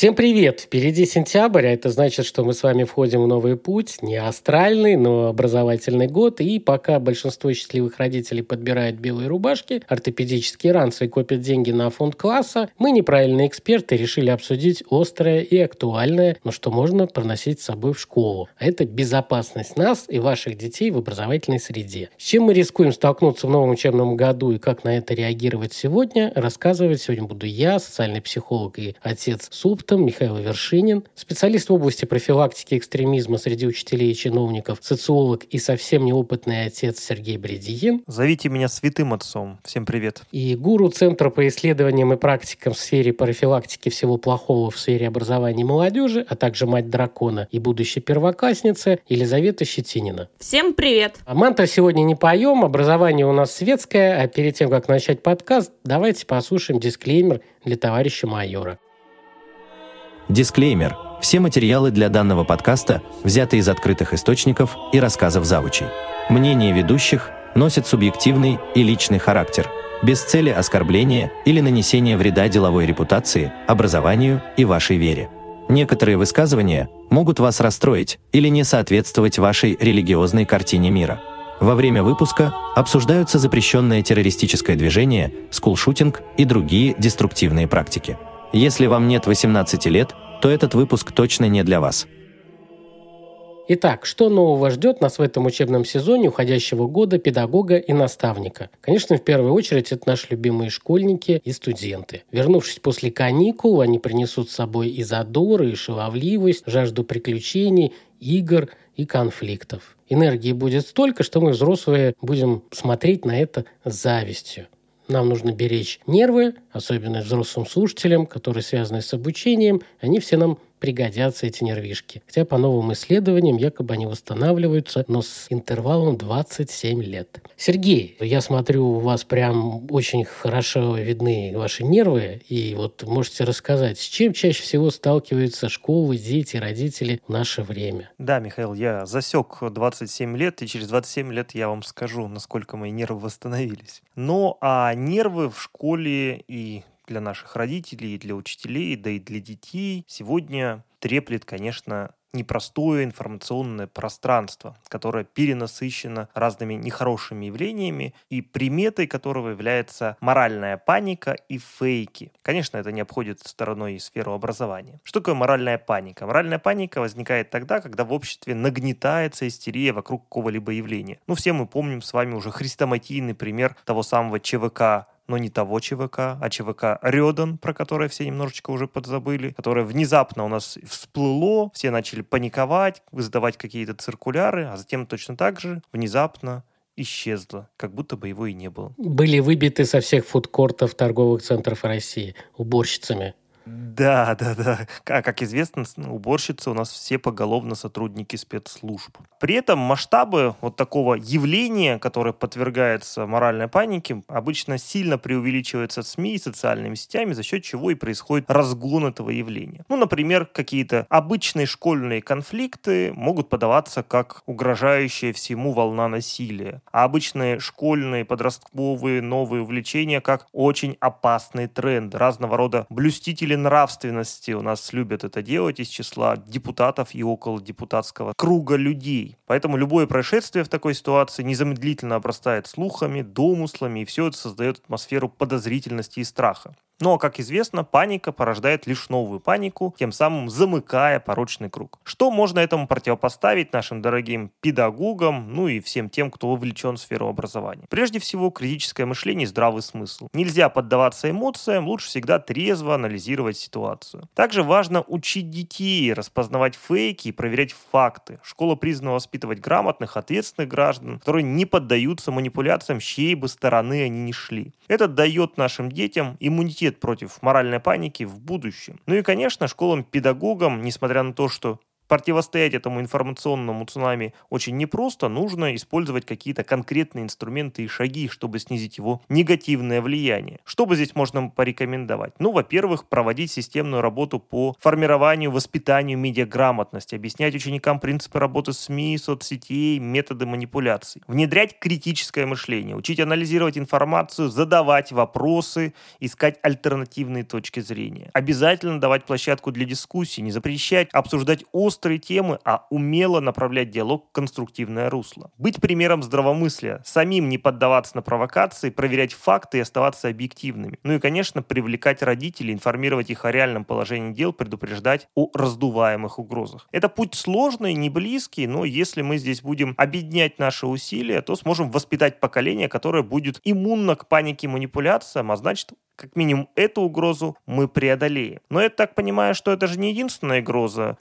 Всем привет! Впереди сентябрь, а это значит, что мы с вами входим в новый путь, не астральный, но образовательный год, и пока большинство счастливых родителей подбирают белые рубашки, ортопедические ранцы и копят деньги на фонд класса, мы, неправильные эксперты, решили обсудить острое и актуальное, но что можно проносить с собой в школу. А это безопасность нас и ваших детей в образовательной среде. С чем мы рискуем столкнуться в новом учебном году и как на это реагировать сегодня, рассказывать сегодня буду я, социальный психолог и отец Супт, Лоптом, Михаил Вершинин, специалист в области профилактики экстремизма среди учителей и чиновников, социолог и совсем неопытный отец Сергей Бредиин. Зовите меня святым отцом. Всем привет. И гуру Центра по исследованиям и практикам в сфере профилактики всего плохого в сфере образования молодежи, а также мать дракона и будущая первоклассница Елизавета Щетинина. Всем привет. А мантра сегодня не поем, образование у нас светское, а перед тем, как начать подкаст, давайте послушаем дисклеймер для товарища майора. Дисклеймер. Все материалы для данного подкаста взяты из открытых источников и рассказов завучей. Мнение ведущих носит субъективный и личный характер, без цели оскорбления или нанесения вреда деловой репутации, образованию и вашей вере. Некоторые высказывания могут вас расстроить или не соответствовать вашей религиозной картине мира. Во время выпуска обсуждаются запрещенное террористическое движение, скулшутинг и другие деструктивные практики. Если вам нет 18 лет, то этот выпуск точно не для вас. Итак, что нового ждет нас в этом учебном сезоне уходящего года педагога и наставника? Конечно, в первую очередь это наши любимые школьники и студенты. Вернувшись после каникул, они принесут с собой и задоры, и шаловливость, жажду приключений, игр и конфликтов. Энергии будет столько, что мы, взрослые, будем смотреть на это с завистью. Нам нужно беречь нервы, особенно взрослым слушателям, которые связаны с обучением. Они все нам пригодятся эти нервишки. Хотя по новым исследованиям якобы они восстанавливаются, но с интервалом 27 лет. Сергей, я смотрю, у вас прям очень хорошо видны ваши нервы, и вот можете рассказать, с чем чаще всего сталкиваются школы, дети, родители в наше время? Да, Михаил, я засек 27 лет, и через 27 лет я вам скажу, насколько мои нервы восстановились. Но а нервы в школе и для наших родителей, и для учителей, да и для детей сегодня треплет, конечно, непростое информационное пространство, которое перенасыщено разными нехорошими явлениями и приметой которого является моральная паника и фейки. Конечно, это не обходит стороной сферу образования. Что такое моральная паника? Моральная паника возникает тогда, когда в обществе нагнетается истерия вокруг какого-либо явления. Ну, все мы помним с вами уже хрестоматийный пример того самого ЧВК но не того ЧВК, а ЧВК Рёдан, про которое все немножечко уже подзабыли, которое внезапно у нас всплыло, все начали паниковать, выдавать какие-то циркуляры, а затем точно так же внезапно исчезло, как будто бы его и не было. Были выбиты со всех фудкортов торговых центров России уборщицами. Да, да, да. Как, как известно, уборщицы у нас все поголовно сотрудники спецслужб. При этом масштабы вот такого явления, которое подвергается моральной панике, обычно сильно преувеличиваются СМИ и социальными сетями, за счет чего и происходит разгон этого явления. Ну, например, какие-то обычные школьные конфликты могут подаваться как угрожающая всему волна насилия, а обычные школьные, подростковые, новые увлечения как очень опасный тренд, разного рода блюстители нравственности у нас любят это делать из числа депутатов и около депутатского круга людей. Поэтому любое происшествие в такой ситуации незамедлительно обрастает слухами, домыслами, и все это создает атмосферу подозрительности и страха. Но, как известно, паника порождает лишь новую панику, тем самым замыкая порочный круг. Что можно этому противопоставить нашим дорогим педагогам, ну и всем тем, кто вовлечен в сферу образования? Прежде всего, критическое мышление и здравый смысл. Нельзя поддаваться эмоциям, лучше всегда трезво анализировать ситуацию. Также важно учить детей распознавать фейки и проверять факты. Школа признана воспитывать грамотных, ответственных граждан, которые не поддаются манипуляциям, чьей бы стороны они ни шли. Это дает нашим детям иммунитет ответ против моральной паники в будущем. Ну и, конечно, школам-педагогам, несмотря на то, что противостоять этому информационному цунами очень непросто, нужно использовать какие-то конкретные инструменты и шаги, чтобы снизить его негативное влияние. Что бы здесь можно порекомендовать? Ну, во-первых, проводить системную работу по формированию, воспитанию медиаграмотности, объяснять ученикам принципы работы СМИ, соцсетей, методы манипуляций, внедрять критическое мышление, учить анализировать информацию, задавать вопросы, искать альтернативные точки зрения. Обязательно давать площадку для дискуссий, не запрещать обсуждать острые острые темы, а умело направлять диалог в конструктивное русло. Быть примером здравомыслия, самим не поддаваться на провокации, проверять факты и оставаться объективными. Ну и, конечно, привлекать родителей, информировать их о реальном положении дел, предупреждать о раздуваемых угрозах. Это путь сложный, не близкий, но если мы здесь будем объединять наши усилия, то сможем воспитать поколение, которое будет иммунно к панике и манипуляциям, а значит как минимум эту угрозу мы преодолеем. Но я так понимаю, что это же не единственная угроза.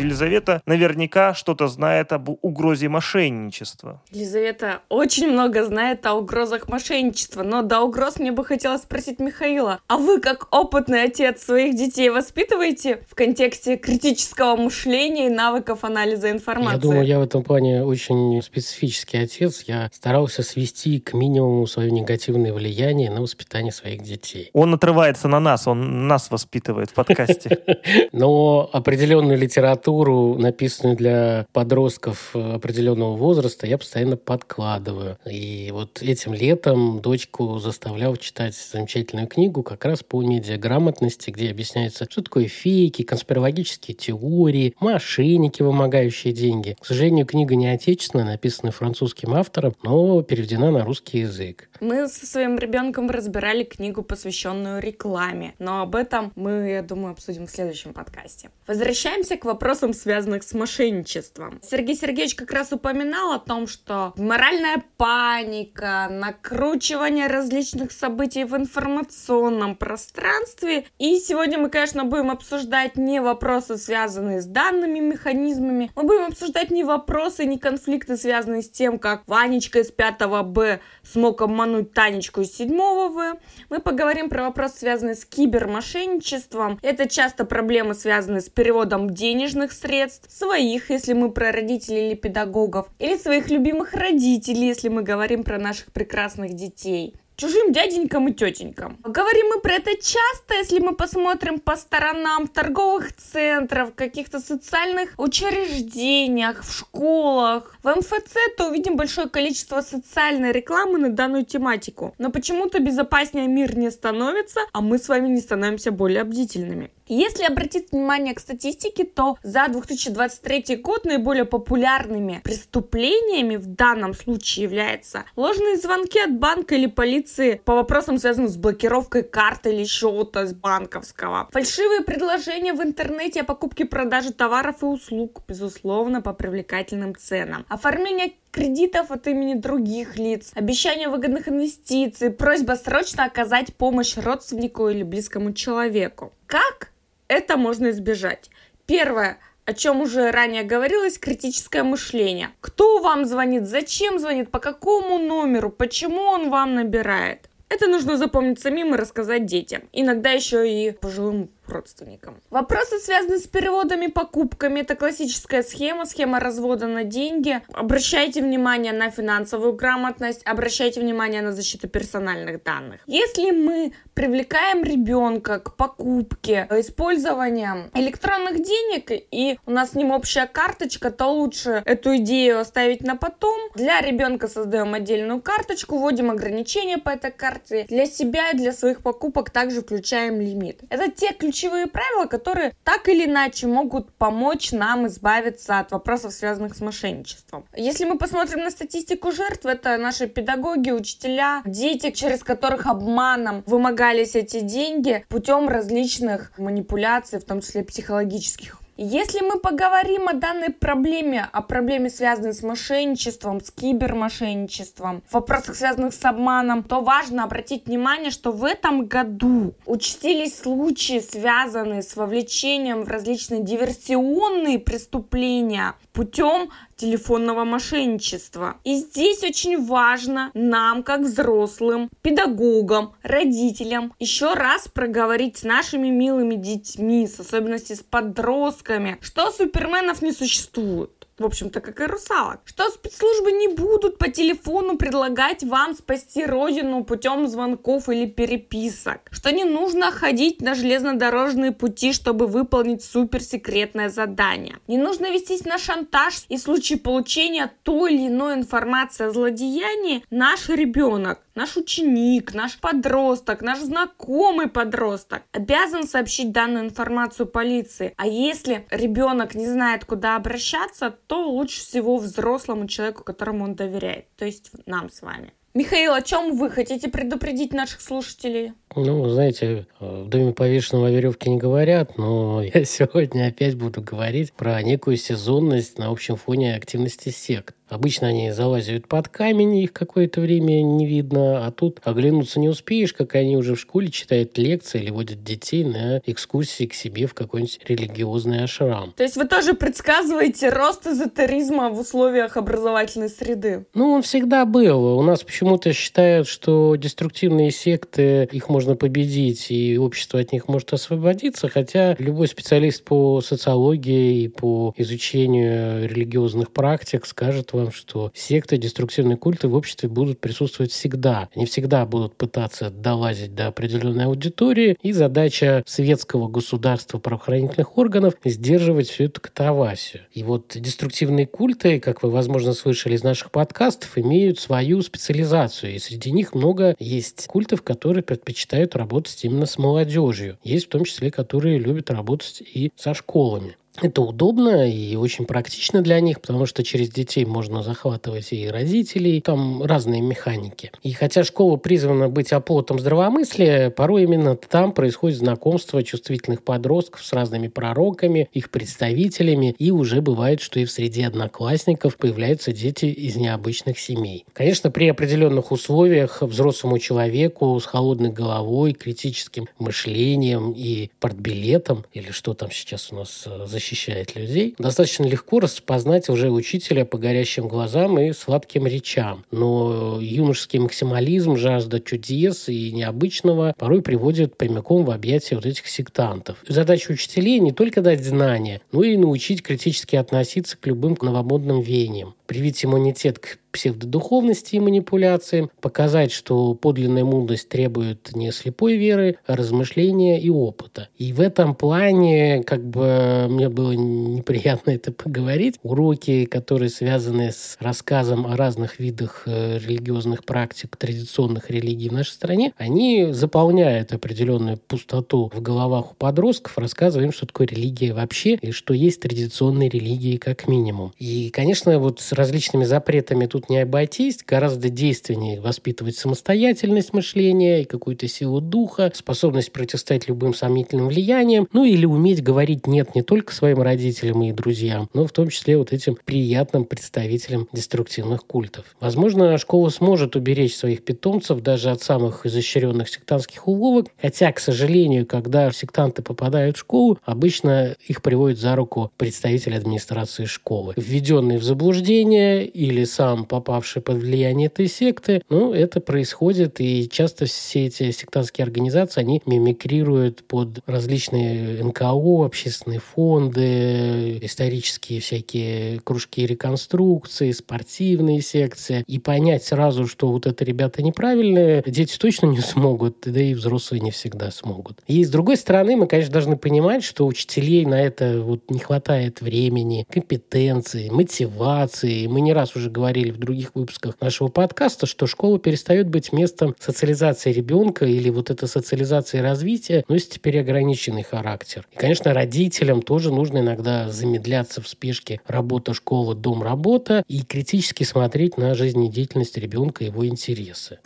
Вот Елизавета наверняка что-то знает об угрозе мошенничества. Елизавета очень много знает о угрозах мошенничества, но до угроз мне бы хотелось спросить Михаила. А вы, как опытный отец своих детей, воспитываете в контексте критического мышления и навыков анализа информации? Я думаю, я в этом плане очень специфический отец. Я старался свести к минимуму свое негативное влияние на воспитание своих детей. Он отрывается на нас, он нас воспитывает в подкасте. Но определенную литературу литературу, написанную для подростков определенного возраста, я постоянно подкладываю. И вот этим летом дочку заставлял читать замечательную книгу как раз по медиаграмотности, где объясняется, что такое фейки, конспирологические теории, мошенники, вымогающие деньги. К сожалению, книга не отечественная, написана французским автором, но переведена на русский язык. Мы со своим ребенком разбирали книгу, посвященную рекламе, но об этом мы, я думаю, обсудим в следующем подкасте. Возвращаемся к вопросу вопросам, связанных с мошенничеством. Сергей Сергеевич как раз упоминал о том, что моральная паника, накручивание различных событий в информационном пространстве. И сегодня мы, конечно, будем обсуждать не вопросы, связанные с данными механизмами. Мы будем обсуждать не вопросы, не конфликты, связанные с тем, как Ванечка из 5 Б смог обмануть Танечку из 7 В. Мы поговорим про вопросы, связанные с кибермошенничеством. Это часто проблемы, связанные с переводом денежных денежных средств, своих, если мы про родителей или педагогов, или своих любимых родителей, если мы говорим про наших прекрасных детей чужим дяденькам и тетенькам. Говорим мы про это часто, если мы посмотрим по сторонам торговых центров, каких-то социальных учреждениях, в школах. В МФЦ то увидим большое количество социальной рекламы на данную тематику. Но почему-то безопаснее мир не становится, а мы с вами не становимся более бдительными. Если обратить внимание к статистике, то за 2023 год наиболее популярными преступлениями в данном случае являются ложные звонки от банка или полиции по вопросам, связанным с блокировкой карты или счета с банковского, фальшивые предложения в интернете о покупке и продаже товаров и услуг, безусловно, по привлекательным ценам, оформление кредитов от имени других лиц, обещание выгодных инвестиций, просьба срочно оказать помощь родственнику или близкому человеку. Как это можно избежать. Первое о чем уже ранее говорилось, критическое мышление. Кто вам звонит, зачем звонит, по какому номеру, почему он вам набирает. Это нужно запомнить самим и рассказать детям. Иногда еще и пожилым родственникам. Вопросы, связанные с переводами, покупками, это классическая схема, схема развода на деньги. Обращайте внимание на финансовую грамотность, обращайте внимание на защиту персональных данных. Если мы привлекаем ребенка к покупке, использованию электронных денег, и у нас с ним общая карточка, то лучше эту идею оставить на потом. Для ребенка создаем отдельную карточку, вводим ограничения по этой карте. Для себя и для своих покупок также включаем лимит. Это те ключи ключевые правила, которые так или иначе могут помочь нам избавиться от вопросов, связанных с мошенничеством. Если мы посмотрим на статистику жертв, это наши педагоги, учителя, дети, через которых обманом вымогались эти деньги путем различных манипуляций, в том числе психологических. Если мы поговорим о данной проблеме, о проблеме, связанной с мошенничеством, с кибермошенничеством, в вопросах, связанных с обманом, то важно обратить внимание, что в этом году участились случаи, связанные с вовлечением в различные диверсионные преступления путем телефонного мошенничества. И здесь очень важно нам, как взрослым, педагогам, родителям, еще раз проговорить с нашими милыми детьми, с особенности с подростками, что суперменов не существует в общем-то, как и русалок, что спецслужбы не будут по телефону предлагать вам спасти родину путем звонков или переписок, что не нужно ходить на железнодорожные пути, чтобы выполнить суперсекретное задание. Не нужно вестись на шантаж и в случае получения той или иной информации о злодеянии наш ребенок наш ученик, наш подросток, наш знакомый подросток обязан сообщить данную информацию полиции. А если ребенок не знает, куда обращаться, то лучше всего взрослому человеку, которому он доверяет, то есть нам с вами. Михаил, о чем вы хотите предупредить наших слушателей? Ну, знаете, в доме повешенного о веревке не говорят, но я сегодня опять буду говорить про некую сезонность на общем фоне активности сект. Обычно они залазят под камень, их какое-то время не видно, а тут оглянуться не успеешь, как они уже в школе читают лекции или водят детей на экскурсии к себе в какой-нибудь религиозный ашрам. То есть вы тоже предсказываете рост эзотеризма в условиях образовательной среды? Ну, он всегда был. У нас почему-то считают, что деструктивные секты, их можно победить, и общество от них может освободиться, хотя любой специалист по социологии и по изучению религиозных практик скажет вам, что секты, деструктивные культы в обществе будут присутствовать всегда. Они всегда будут пытаться долазить до определенной аудитории, и задача светского государства правоохранительных органов сдерживать всю эту катавасию. И вот деструктивные культы, как вы, возможно, слышали из наших подкастов, имеют свою специализацию, и среди них много есть культов, которые предпочитают работать именно с молодежью. Есть в том числе, которые любят работать и со школами. Это удобно и очень практично для них, потому что через детей можно захватывать и родителей, там разные механики. И хотя школа призвана быть оплотом здравомыслия, порой именно там происходит знакомство чувствительных подростков с разными пророками, их представителями, и уже бывает, что и в среде одноклассников появляются дети из необычных семей. Конечно, при определенных условиях взрослому человеку с холодной головой, критическим мышлением и портбилетом, или что там сейчас у нас защищено, защищает людей, достаточно легко распознать уже учителя по горящим глазам и сладким речам. Но юношеский максимализм, жажда чудес и необычного порой приводит прямиком в объятия вот этих сектантов. Задача учителей не только дать знания, но и научить критически относиться к любым новомодным веяниям привить иммунитет к псевдодуховности и манипуляциям, показать, что подлинная мудрость требует не слепой веры, а размышления и опыта. И в этом плане, как бы мне было неприятно это поговорить, уроки, которые связаны с рассказом о разных видах э, религиозных практик традиционных религий в нашей стране, они заполняют определенную пустоту в головах у подростков, рассказывая им, что такое религия вообще и что есть традиционные религии как минимум. И, конечно, вот с различными запретами тут не обойтись. Гораздо действеннее воспитывать самостоятельность мышления и какую-то силу духа, способность противостоять любым сомнительным влияниям, ну или уметь говорить «нет» не только своим родителям и друзьям, но в том числе вот этим приятным представителям деструктивных культов. Возможно, школа сможет уберечь своих питомцев даже от самых изощренных сектантских уловок, хотя, к сожалению, когда сектанты попадают в школу, обычно их приводит за руку представитель администрации школы, введенный в заблуждение поведение или сам попавший под влияние этой секты. Ну, это происходит, и часто все эти сектантские организации, они мимикрируют под различные НКО, общественные фонды, исторические всякие кружки реконструкции, спортивные секции. И понять сразу, что вот это ребята неправильные, дети точно не смогут, да и взрослые не всегда смогут. И с другой стороны, мы, конечно, должны понимать, что учителей на это вот не хватает времени, компетенции, мотивации, и мы не раз уже говорили в других выпусках нашего подкаста, что школа перестает быть местом социализации ребенка или вот этой социализации развития носит теперь ограниченный характер. И, конечно, родителям тоже нужно иногда замедляться в спешке работа, школа, дом, работа и критически смотреть на жизнедеятельность ребенка и его интересы.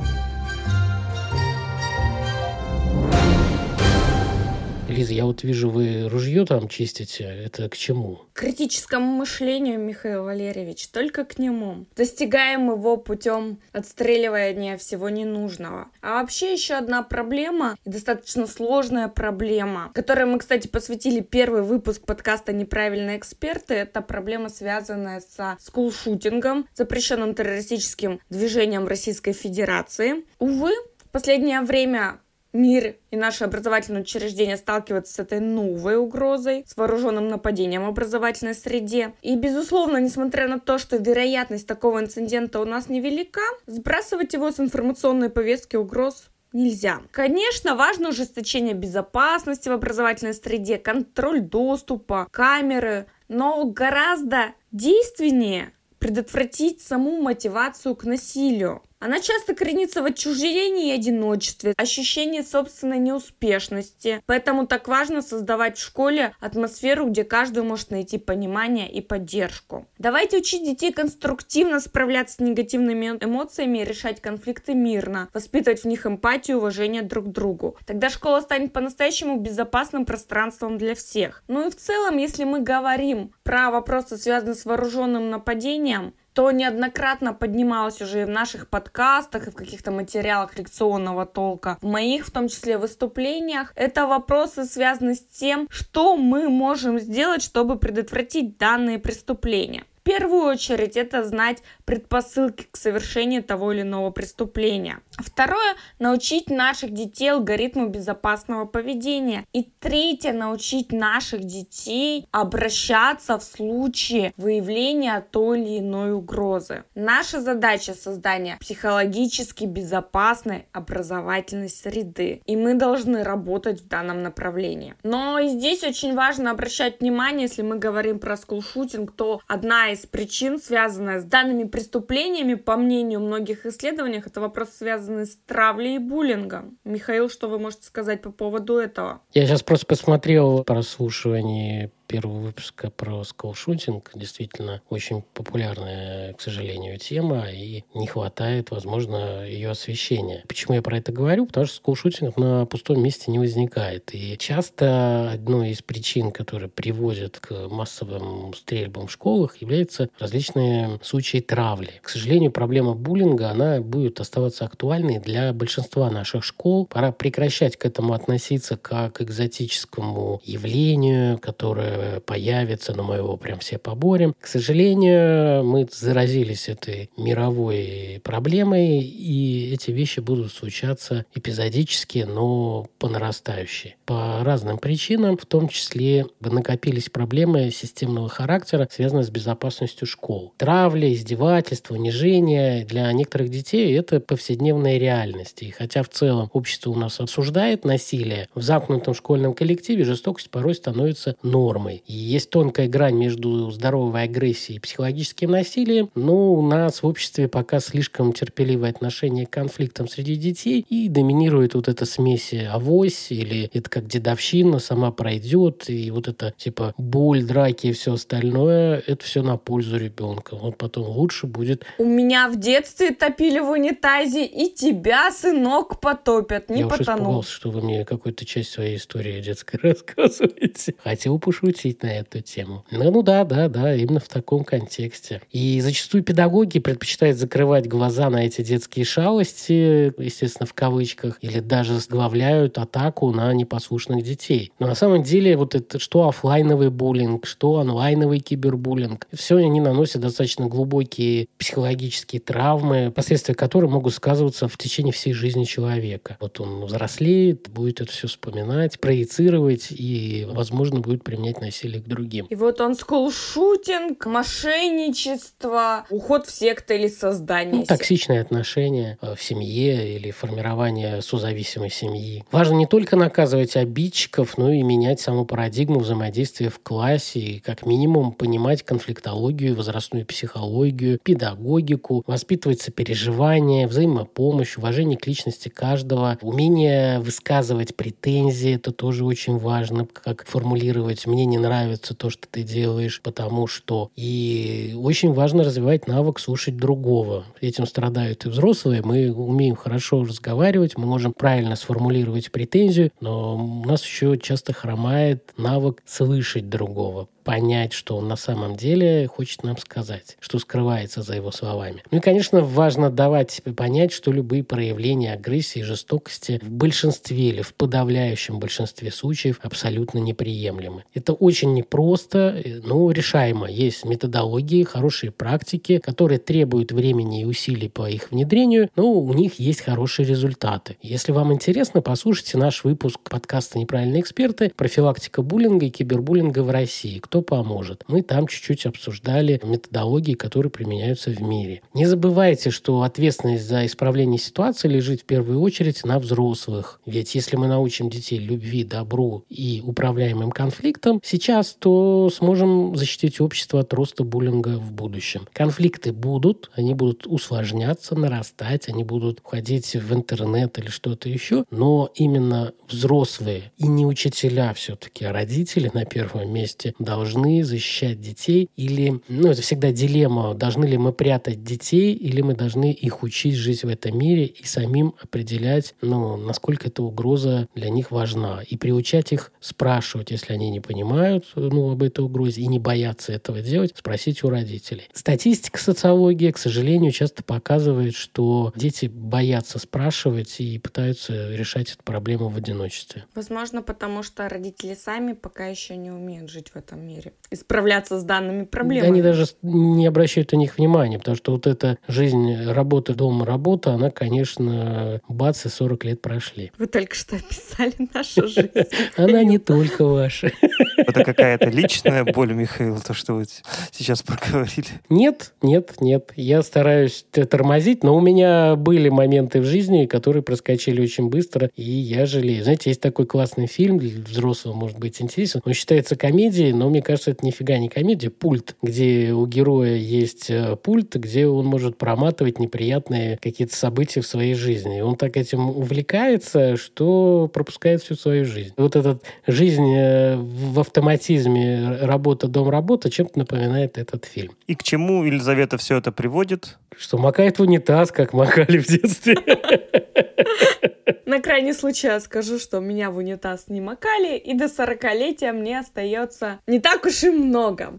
Лиза, я вот вижу, вы ружье там чистите. Это к чему? К критическому мышлению, Михаил Валерьевич, только к нему. Достигаем его путем отстреливания всего ненужного. А вообще еще одна проблема, достаточно сложная проблема, которой мы, кстати, посвятили первый выпуск подкаста «Неправильные эксперты», это проблема, связанная со скулшутингом, запрещенным террористическим движением Российской Федерации. Увы, в последнее время мир и наши образовательные учреждения сталкиваются с этой новой угрозой, с вооруженным нападением в образовательной среде. И, безусловно, несмотря на то, что вероятность такого инцидента у нас невелика, сбрасывать его с информационной повестки угроз нельзя. Конечно, важно ужесточение безопасности в образовательной среде, контроль доступа, камеры, но гораздо действеннее предотвратить саму мотивацию к насилию. Она часто коренится в отчуждении и одиночестве, ощущении собственной неуспешности. Поэтому так важно создавать в школе атмосферу, где каждый может найти понимание и поддержку. Давайте учить детей конструктивно справляться с негативными эмоциями и решать конфликты мирно, воспитывать в них эмпатию и уважение друг к другу. Тогда школа станет по-настоящему безопасным пространством для всех. Ну и в целом, если мы говорим про вопросы, связанные с вооруженным нападением, то неоднократно поднималось уже и в наших подкастах, и в каких-то материалах лекционного толка, в моих, в том числе, выступлениях. Это вопросы, связанные с тем, что мы можем сделать, чтобы предотвратить данные преступления первую очередь это знать предпосылки к совершению того или иного преступления. Второе – научить наших детей алгоритму безопасного поведения. И третье – научить наших детей обращаться в случае выявления той или иной угрозы. Наша задача – создание психологически безопасной образовательной среды. И мы должны работать в данном направлении. Но и здесь очень важно обращать внимание, если мы говорим про скулшутинг, то одна из причин, связанная с данными преступлениями, по мнению многих исследований, это вопрос, связанный с травлей и буллингом. Михаил, что вы можете сказать по поводу этого? Я сейчас просто посмотрел прослушивание первого выпуска про сколшутинг. Действительно, очень популярная, к сожалению, тема, и не хватает, возможно, ее освещения. Почему я про это говорю? Потому что сколшутинг на пустом месте не возникает. И часто одной из причин, которые приводят к массовым стрельбам в школах, являются различные случаи травли. К сожалению, проблема буллинга, она будет оставаться актуальной для большинства наших школ. Пора прекращать к этому относиться как к экзотическому явлению, которое появится, но мы его прям все поборем. К сожалению, мы заразились этой мировой проблемой, и эти вещи будут случаться эпизодически, но по нарастающей. По разным причинам, в том числе накопились проблемы системного характера, связанные с безопасностью школ. Травля, издевательство, унижение для некоторых детей – это повседневная реальность. И хотя в целом общество у нас осуждает насилие, в замкнутом школьном коллективе жестокость порой становится нормой нормой. И есть тонкая грань между здоровой агрессией и психологическим насилием, но у нас в обществе пока слишком терпеливое отношение к конфликтам среди детей, и доминирует вот эта смесь авось, или это как дедовщина, сама пройдет, и вот это типа боль, драки и все остальное, это все на пользу ребенка. Он потом лучше будет. У меня в детстве топили в унитазе, и тебя, сынок, потопят, не Я уж испугался, что вы мне какую-то часть своей истории детской рассказываете. Хотел пошутить шутить на эту тему. Ну, ну да, да, да, именно в таком контексте. И зачастую педагоги предпочитают закрывать глаза на эти детские шалости, естественно, в кавычках, или даже сглавляют атаку на непослушных детей. Но на самом деле вот это что офлайновый буллинг, что онлайновый кибербуллинг, все они наносят достаточно глубокие психологические травмы, последствия которых могут сказываться в течение всей жизни человека. Вот он взрослеет, будет это все вспоминать, проецировать и, возможно, будет применять насилие к другим. И вот он скулшутинг, мошенничество, уход в секты или создание. Ну, токсичные отношения э, в семье или формирование созависимой семьи. Важно не только наказывать обидчиков, но и менять саму парадигму взаимодействия в классе и как минимум понимать конфликтологию, возрастную психологию, педагогику, воспитывать сопереживание, взаимопомощь, уважение к личности каждого, умение высказывать претензии, это тоже очень важно, как формулировать мнение не нравится то, что ты делаешь, потому что. И очень важно развивать навык слушать другого. Этим страдают и взрослые. Мы умеем хорошо разговаривать, мы можем правильно сформулировать претензию, но у нас еще часто хромает навык слышать другого, понять, что он на самом деле хочет нам сказать, что скрывается за его словами. Ну и, конечно, важно давать себе понять, что любые проявления агрессии и жестокости в большинстве или в подавляющем большинстве случаев абсолютно неприемлемы. Это очень непросто, но решаемо. Есть методологии, хорошие практики, которые требуют времени и усилий по их внедрению, но у них есть хорошие результаты. Если вам интересно, послушайте наш выпуск подкаста «Неправильные эксперты. Профилактика буллинга и кибербуллинга в России» поможет. Мы там чуть-чуть обсуждали методологии, которые применяются в мире. Не забывайте, что ответственность за исправление ситуации лежит в первую очередь на взрослых. Ведь если мы научим детей любви, добру и управляемым конфликтам сейчас, то сможем защитить общество от роста буллинга в будущем. Конфликты будут, они будут усложняться, нарастать, они будут входить в интернет или что-то еще, но именно взрослые и не учителя все-таки, а родители на первом месте должны должны защищать детей или, ну, это всегда дилемма, должны ли мы прятать детей или мы должны их учить жить в этом мире и самим определять, ну, насколько эта угроза для них важна. И приучать их спрашивать, если они не понимают, ну, об этой угрозе и не боятся этого делать, спросить у родителей. Статистика социологии, к сожалению, часто показывает, что дети боятся спрашивать и пытаются решать эту проблему в одиночестве. Возможно, потому что родители сами пока еще не умеют жить в этом мире, и справляться с данными проблемами. они даже не обращают на них внимания, потому что вот эта жизнь, работа, дом, работа, она, конечно, бац, и 40 лет прошли. Вы только что описали нашу жизнь. Она не только ваша. Это какая-то личная боль, Михаил, то, что вы сейчас проговорили. Нет, нет, нет. Я стараюсь тормозить, но у меня были моменты в жизни, которые проскочили очень быстро, и я жалею. Знаете, есть такой классный фильм, для взрослого может быть интересен. Он считается комедией, но мне кажется, это нифига не комедия, пульт, где у героя есть э, пульт, где он может проматывать неприятные какие-то события в своей жизни. Он так этим увлекается, что пропускает всю свою жизнь. Вот эта жизнь э, в автоматизме работа, дом, работа чем-то напоминает этот фильм. И к чему Елизавета все это приводит? Что макает в унитаз, как макали в детстве. На крайний случай я скажу, что меня в унитаз не макали, и до 40-летия мне остается не так уж и много.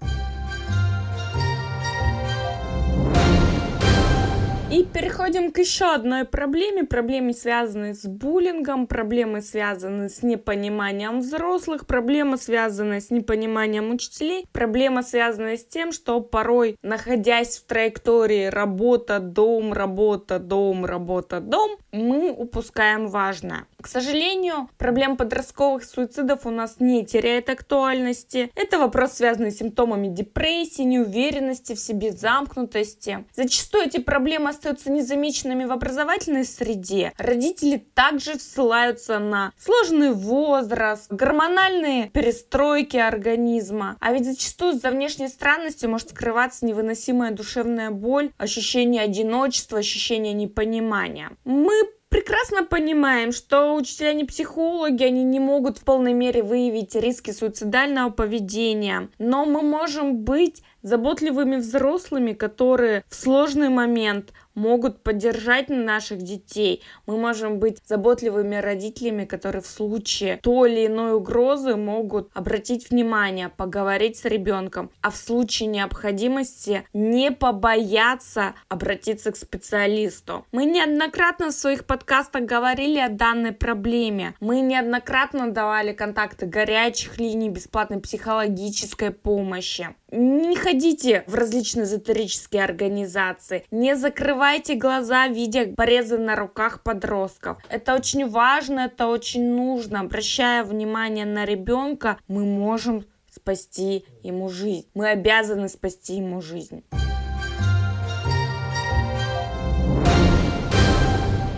И переходим к еще одной проблеме. Проблеме, связанной с буллингом, проблемы, связанные с непониманием взрослых, проблема, связанная с непониманием учителей, проблема, связанная с тем, что порой, находясь в траектории работа, дом, работа, дом, работа, дом, мы упускаем важное. К сожалению, проблема подростковых суицидов у нас не теряет актуальности. Это вопрос, связанный с симптомами депрессии, неуверенности в себе, замкнутости. Зачастую эти проблемы остаются незамеченными в образовательной среде. Родители также ссылаются на сложный возраст, гормональные перестройки организма. А ведь зачастую за внешней странностью может скрываться невыносимая душевная боль, ощущение одиночества, ощущение непонимания. Мы прекрасно понимаем, что учителя не психологи, они не могут в полной мере выявить риски суицидального поведения, но мы можем быть заботливыми взрослыми, которые в сложный момент могут поддержать наших детей. Мы можем быть заботливыми родителями, которые в случае той или иной угрозы могут обратить внимание, поговорить с ребенком, а в случае необходимости не побояться обратиться к специалисту. Мы неоднократно в своих подкастах говорили о данной проблеме. Мы неоднократно давали контакты горячих линий бесплатной психологической помощи. Не ходите в различные эзотерические организации, не закрывайте глаза, видя порезы на руках подростков. Это очень важно, это очень нужно. Обращая внимание на ребенка, мы можем спасти ему жизнь. Мы обязаны спасти ему жизнь.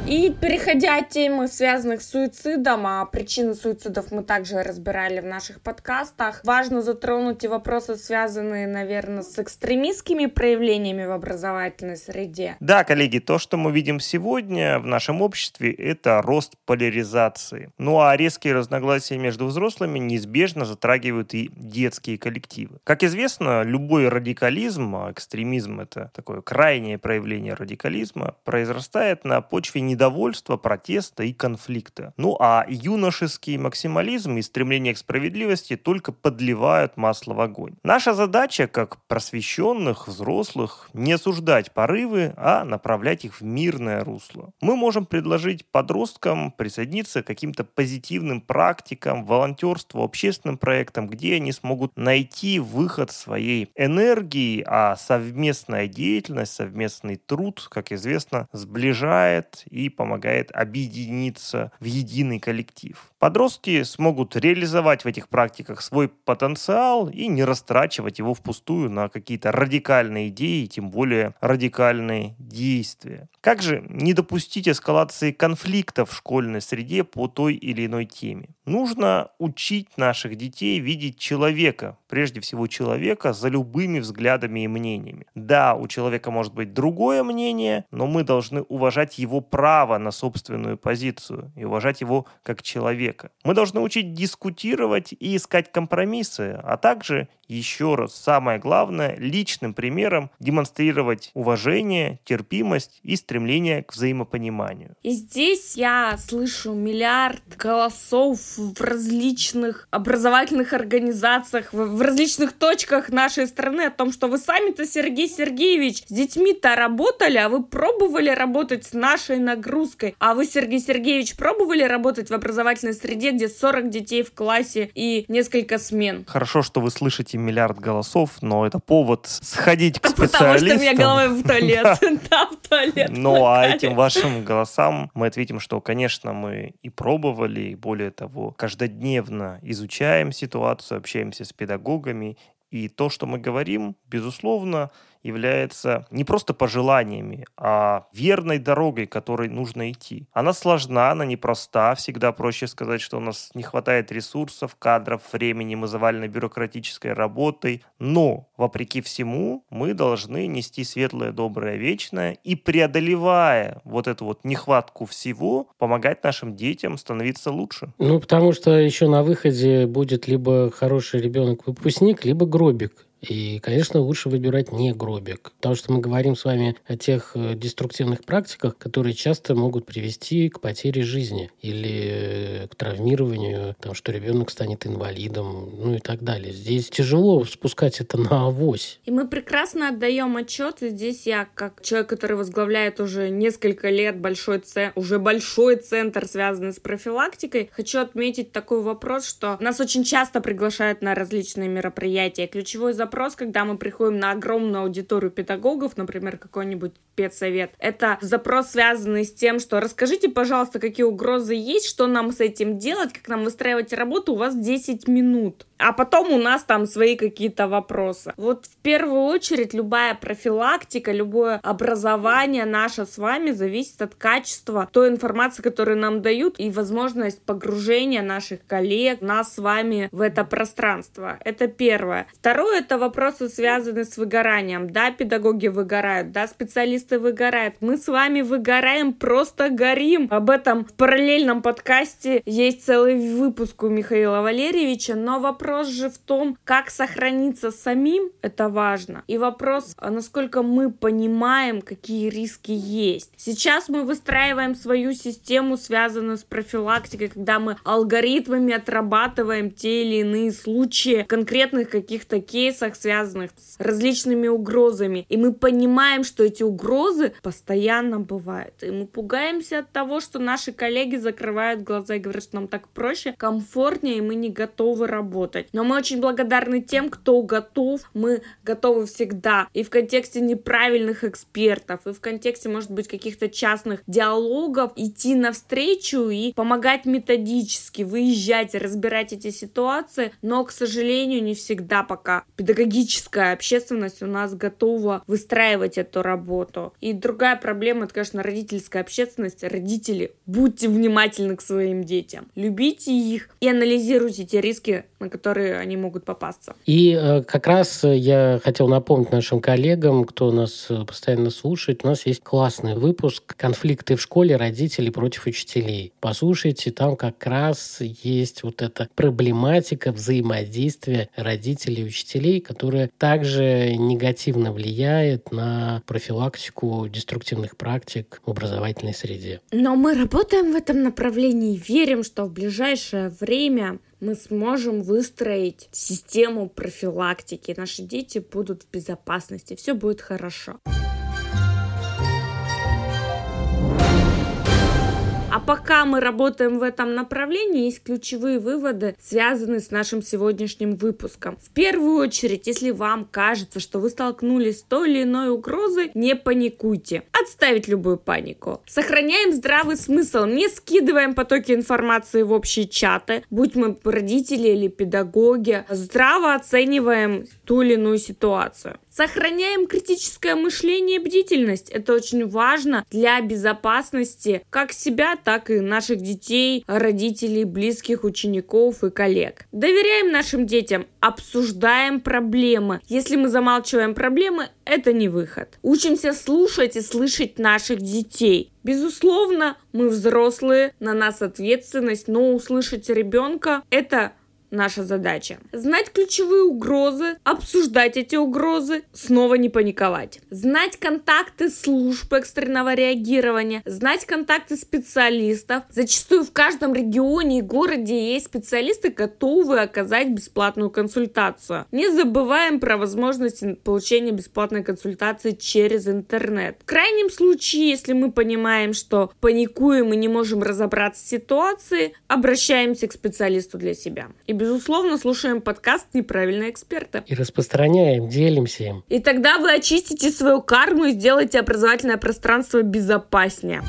И переходя от темы, связанных с суицидом, а причины суицидов мы также разбирали в наших подкастах, важно затронуть и вопросы, связанные, наверное, с экстремистскими проявлениями в образовательной среде. Да, коллеги, то, что мы видим сегодня в нашем обществе, это рост поляризации. Ну а резкие разногласия между взрослыми неизбежно затрагивают и детские коллективы. Как известно, любой радикализм, а экстремизм это такое крайнее проявление радикализма, произрастает на почве не недовольства, протеста и конфликта. Ну а юношеский максимализм и стремление к справедливости только подливают масло в огонь. Наша задача, как просвещенных, взрослых, не осуждать порывы, а направлять их в мирное русло. Мы можем предложить подросткам присоединиться к каким-то позитивным практикам, волонтерству, общественным проектам, где они смогут найти выход своей энергии, а совместная деятельность, совместный труд, как известно, сближает и помогает объединиться в единый коллектив. Подростки смогут реализовать в этих практиках свой потенциал и не растрачивать его впустую на какие-то радикальные идеи, тем более радикальные действия. Как же не допустить эскалации конфликтов в школьной среде по той или иной теме? Нужно учить наших детей видеть человека, прежде всего человека, за любыми взглядами и мнениями. Да, у человека может быть другое мнение, но мы должны уважать его право на собственную позицию и уважать его как человека. Мы должны учить дискутировать и искать компромиссы, а также еще раз, самое главное, личным примером демонстрировать уважение, терпимость и стремление к взаимопониманию. И здесь я слышу миллиард голосов в различных образовательных организациях, в различных точках нашей страны о том, что вы сами-то, Сергей Сергеевич, с детьми-то работали, а вы пробовали работать с нашей нагрузкой. А вы, Сергей Сергеевич, пробовали работать в образовательной среде, где 40 детей в классе и несколько смен? Хорошо, что вы слышите миллиард голосов, но это повод сходить к специалистам. Потому что у меня голова в туалет. Да, в туалет. Ну, а этим вашим голосам мы ответим, что, конечно, мы и пробовали, и более того, каждодневно изучаем ситуацию, общаемся с педагогами, и то, что мы говорим, безусловно, является не просто пожеланиями, а верной дорогой, которой нужно идти. Она сложна, она непроста. Всегда проще сказать, что у нас не хватает ресурсов, кадров, времени, мы завалены бюрократической работой. Но, вопреки всему, мы должны нести светлое, доброе, вечное и, преодолевая вот эту вот нехватку всего, помогать нашим детям становиться лучше. Ну, потому что еще на выходе будет либо хороший ребенок-выпускник, либо гробик. И, конечно, лучше выбирать не гробик, потому что мы говорим с вами о тех э, деструктивных практиках, которые часто могут привести к потере жизни или э, к травмированию, там, что ребенок станет инвалидом, ну и так далее. Здесь тяжело спускать это на авось. И мы прекрасно отдаем отчет, здесь я, как человек, который возглавляет уже несколько лет большой центр, уже большой центр, связанный с профилактикой, хочу отметить такой вопрос, что нас очень часто приглашают на различные мероприятия. Ключевой запрос запрос, когда мы приходим на огромную аудиторию педагогов, например, какой-нибудь педсовет. Это запрос, связанный с тем, что расскажите, пожалуйста, какие угрозы есть, что нам с этим делать, как нам выстраивать работу, у вас 10 минут. А потом у нас там свои какие-то вопросы. Вот в первую очередь любая профилактика, любое образование наше с вами зависит от качества той информации, которую нам дают, и возможность погружения наших коллег, нас с вами в это пространство. Это первое. Второе, это вопросы, связанные с выгоранием. Да, педагоги выгорают, да, специалисты выгорают. Мы с вами выгораем, просто горим. Об этом в параллельном подкасте есть целый выпуск у Михаила Валерьевича, но вопрос же в том, как сохраниться самим, это важно. И вопрос, а насколько мы понимаем, какие риски есть. Сейчас мы выстраиваем свою систему, связанную с профилактикой, когда мы алгоритмами отрабатываем те или иные случаи конкретных каких-то кейсов, вопросах, связанных с различными угрозами. И мы понимаем, что эти угрозы постоянно бывают. И мы пугаемся от того, что наши коллеги закрывают глаза и говорят, что нам так проще, комфортнее, и мы не готовы работать. Но мы очень благодарны тем, кто готов. Мы готовы всегда. И в контексте неправильных экспертов, и в контексте, может быть, каких-то частных диалогов идти навстречу и помогать методически, выезжать, разбирать эти ситуации. Но, к сожалению, не всегда пока педагогические педагогическая общественность у нас готова выстраивать эту работу. И другая проблема, это, конечно, родительская общественность. Родители, будьте внимательны к своим детям. Любите их и анализируйте те риски, на которые они могут попасться. И э, как раз я хотел напомнить нашим коллегам, кто нас э, постоянно слушает, у нас есть классный выпуск «Конфликты в школе. Родителей против учителей». Послушайте, там как раз есть вот эта проблематика взаимодействия родителей и учителей, которая также негативно влияет на профилактику деструктивных практик в образовательной среде. Но мы работаем в этом направлении и верим, что в ближайшее время мы сможем выстроить систему профилактики. Наши дети будут в безопасности, все будет хорошо. А пока мы работаем в этом направлении, есть ключевые выводы, связанные с нашим сегодняшним выпуском. В первую очередь, если вам кажется, что вы столкнулись с той или иной угрозой, не паникуйте. Отставить любую панику. Сохраняем здравый смысл, не скидываем потоки информации в общие чаты, будь мы родители или педагоги. Здраво оцениваем ту или иную ситуацию. Сохраняем критическое мышление и бдительность. Это очень важно для безопасности как себя, так и наших детей, родителей, близких, учеников и коллег. Доверяем нашим детям, обсуждаем проблемы. Если мы замалчиваем проблемы, это не выход. Учимся слушать и слышать наших детей. Безусловно, мы взрослые, на нас ответственность, но услышать ребенка – это наша задача. Знать ключевые угрозы, обсуждать эти угрозы, снова не паниковать. Знать контакты служб экстренного реагирования, знать контакты специалистов. Зачастую в каждом регионе и городе есть специалисты, готовые оказать бесплатную консультацию. Не забываем про возможность получения бесплатной консультации через интернет. В крайнем случае, если мы понимаем, что паникуем и не можем разобраться в ситуации, обращаемся к специалисту для себя. И безусловно, слушаем подкаст «Неправильные эксперты». И распространяем, делимся им. И тогда вы очистите свою карму и сделаете образовательное пространство безопаснее.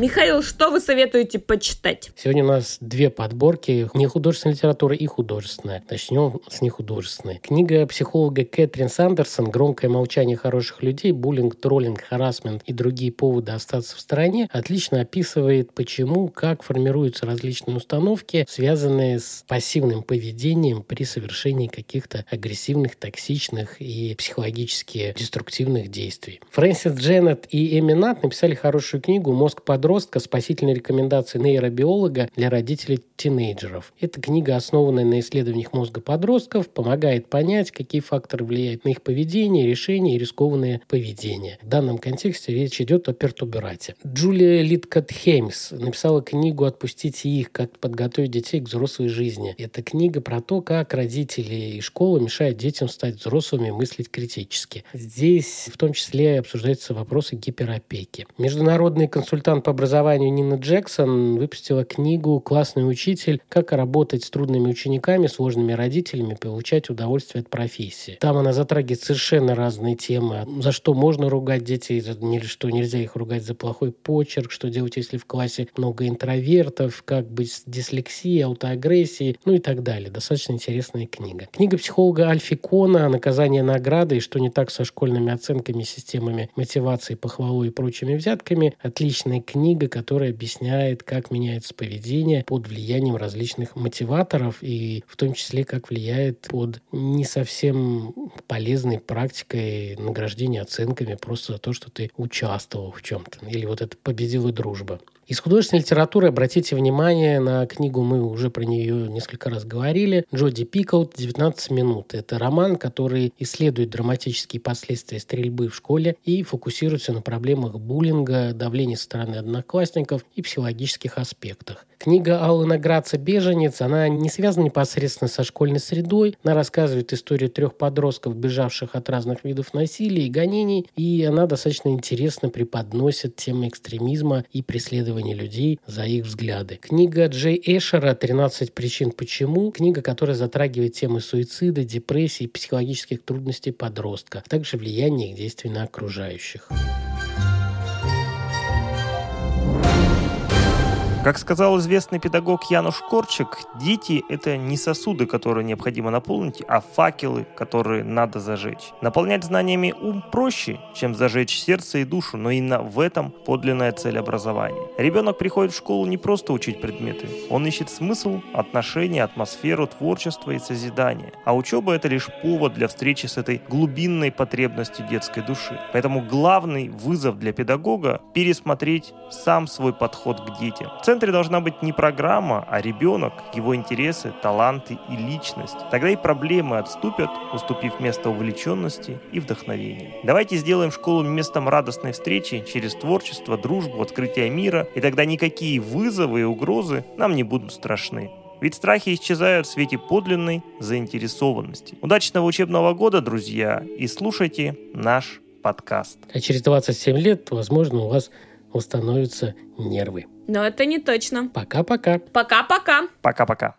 Михаил, что вы советуете почитать? Сегодня у нас две подборки, не художественная литература и художественная. Начнем с нехудожественной. Книга психолога Кэтрин Сандерсон «Громкое молчание хороших людей. Буллинг, троллинг, харасмент и другие поводы остаться в стороне» отлично описывает, почему, как формируются различные установки, связанные с пассивным поведением при совершении каких-то агрессивных, токсичных и психологически деструктивных действий. Фрэнсис Дженнет и Эми Нат написали хорошую книгу «Мозг подростка подростка спасительные рекомендации нейробиолога для родителей тинейджеров. Эта книга, основанная на исследованиях мозга подростков, помогает понять, какие факторы влияют на их поведение, решения и рискованное поведение. В данном контексте речь идет о пертуберате. Джулия Литкот Хеймс написала книгу «Отпустите их. Как подготовить детей к взрослой жизни». Это книга про то, как родители и школа мешают детям стать взрослыми и мыслить критически. Здесь в том числе обсуждаются вопросы гиперопеки. Международный консультант по образованию Нина Джексон выпустила книгу «Классный учитель. Как работать с трудными учениками, сложными родителями, получать удовольствие от профессии». Там она затрагивает совершенно разные темы. За что можно ругать детей, что нельзя их ругать за плохой почерк, что делать, если в классе много интровертов, как быть с дислексией, аутоагрессией, ну и так далее. Достаточно интересная книга. Книга психолога Альфи Кона «Наказание награды и что не так со школьными оценками, системами мотивации, похвалой и прочими взятками». Отличная книга книга, которая объясняет, как меняется поведение под влиянием различных мотиваторов и в том числе, как влияет под не совсем полезной практикой награждения оценками просто за то, что ты участвовал в чем-то. Или вот это победила дружба. Из художественной литературы обратите внимание на книгу, мы уже про нее несколько раз говорили, Джоди Пикаут «19 минут». Это роман, который исследует драматические последствия стрельбы в школе и фокусируется на проблемах буллинга, давления со стороны одноклассников и психологических аспектах. Книга Аллы Граца «Беженец», она не связана непосредственно со школьной средой. Она рассказывает историю трех подростков, бежавших от разных видов насилия и гонений, и она достаточно интересно преподносит темы экстремизма и преследования людей за их взгляды. Книга Джей Эшера «13 причин почему», книга, которая затрагивает темы суицида, депрессии, психологических трудностей подростка, а также влияние их действий на окружающих. Как сказал известный педагог Януш Корчик, дети – это не сосуды, которые необходимо наполнить, а факелы, которые надо зажечь. Наполнять знаниями ум проще, чем зажечь сердце и душу, но именно в этом подлинная цель образования. Ребенок приходит в школу не просто учить предметы, он ищет смысл, отношения, атмосферу, творчество и созидание. А учеба – это лишь повод для встречи с этой глубинной потребностью детской души. Поэтому главный вызов для педагога – пересмотреть сам свой подход к детям центре должна быть не программа, а ребенок, его интересы, таланты и личность. Тогда и проблемы отступят, уступив место увлеченности и вдохновению. Давайте сделаем школу местом радостной встречи через творчество, дружбу, открытие мира, и тогда никакие вызовы и угрозы нам не будут страшны. Ведь страхи исчезают в свете подлинной заинтересованности. Удачного учебного года, друзья, и слушайте наш подкаст. А через 27 лет, возможно, у вас установятся нервы. Но это не точно. Пока-пока. Пока-пока. Пока-пока.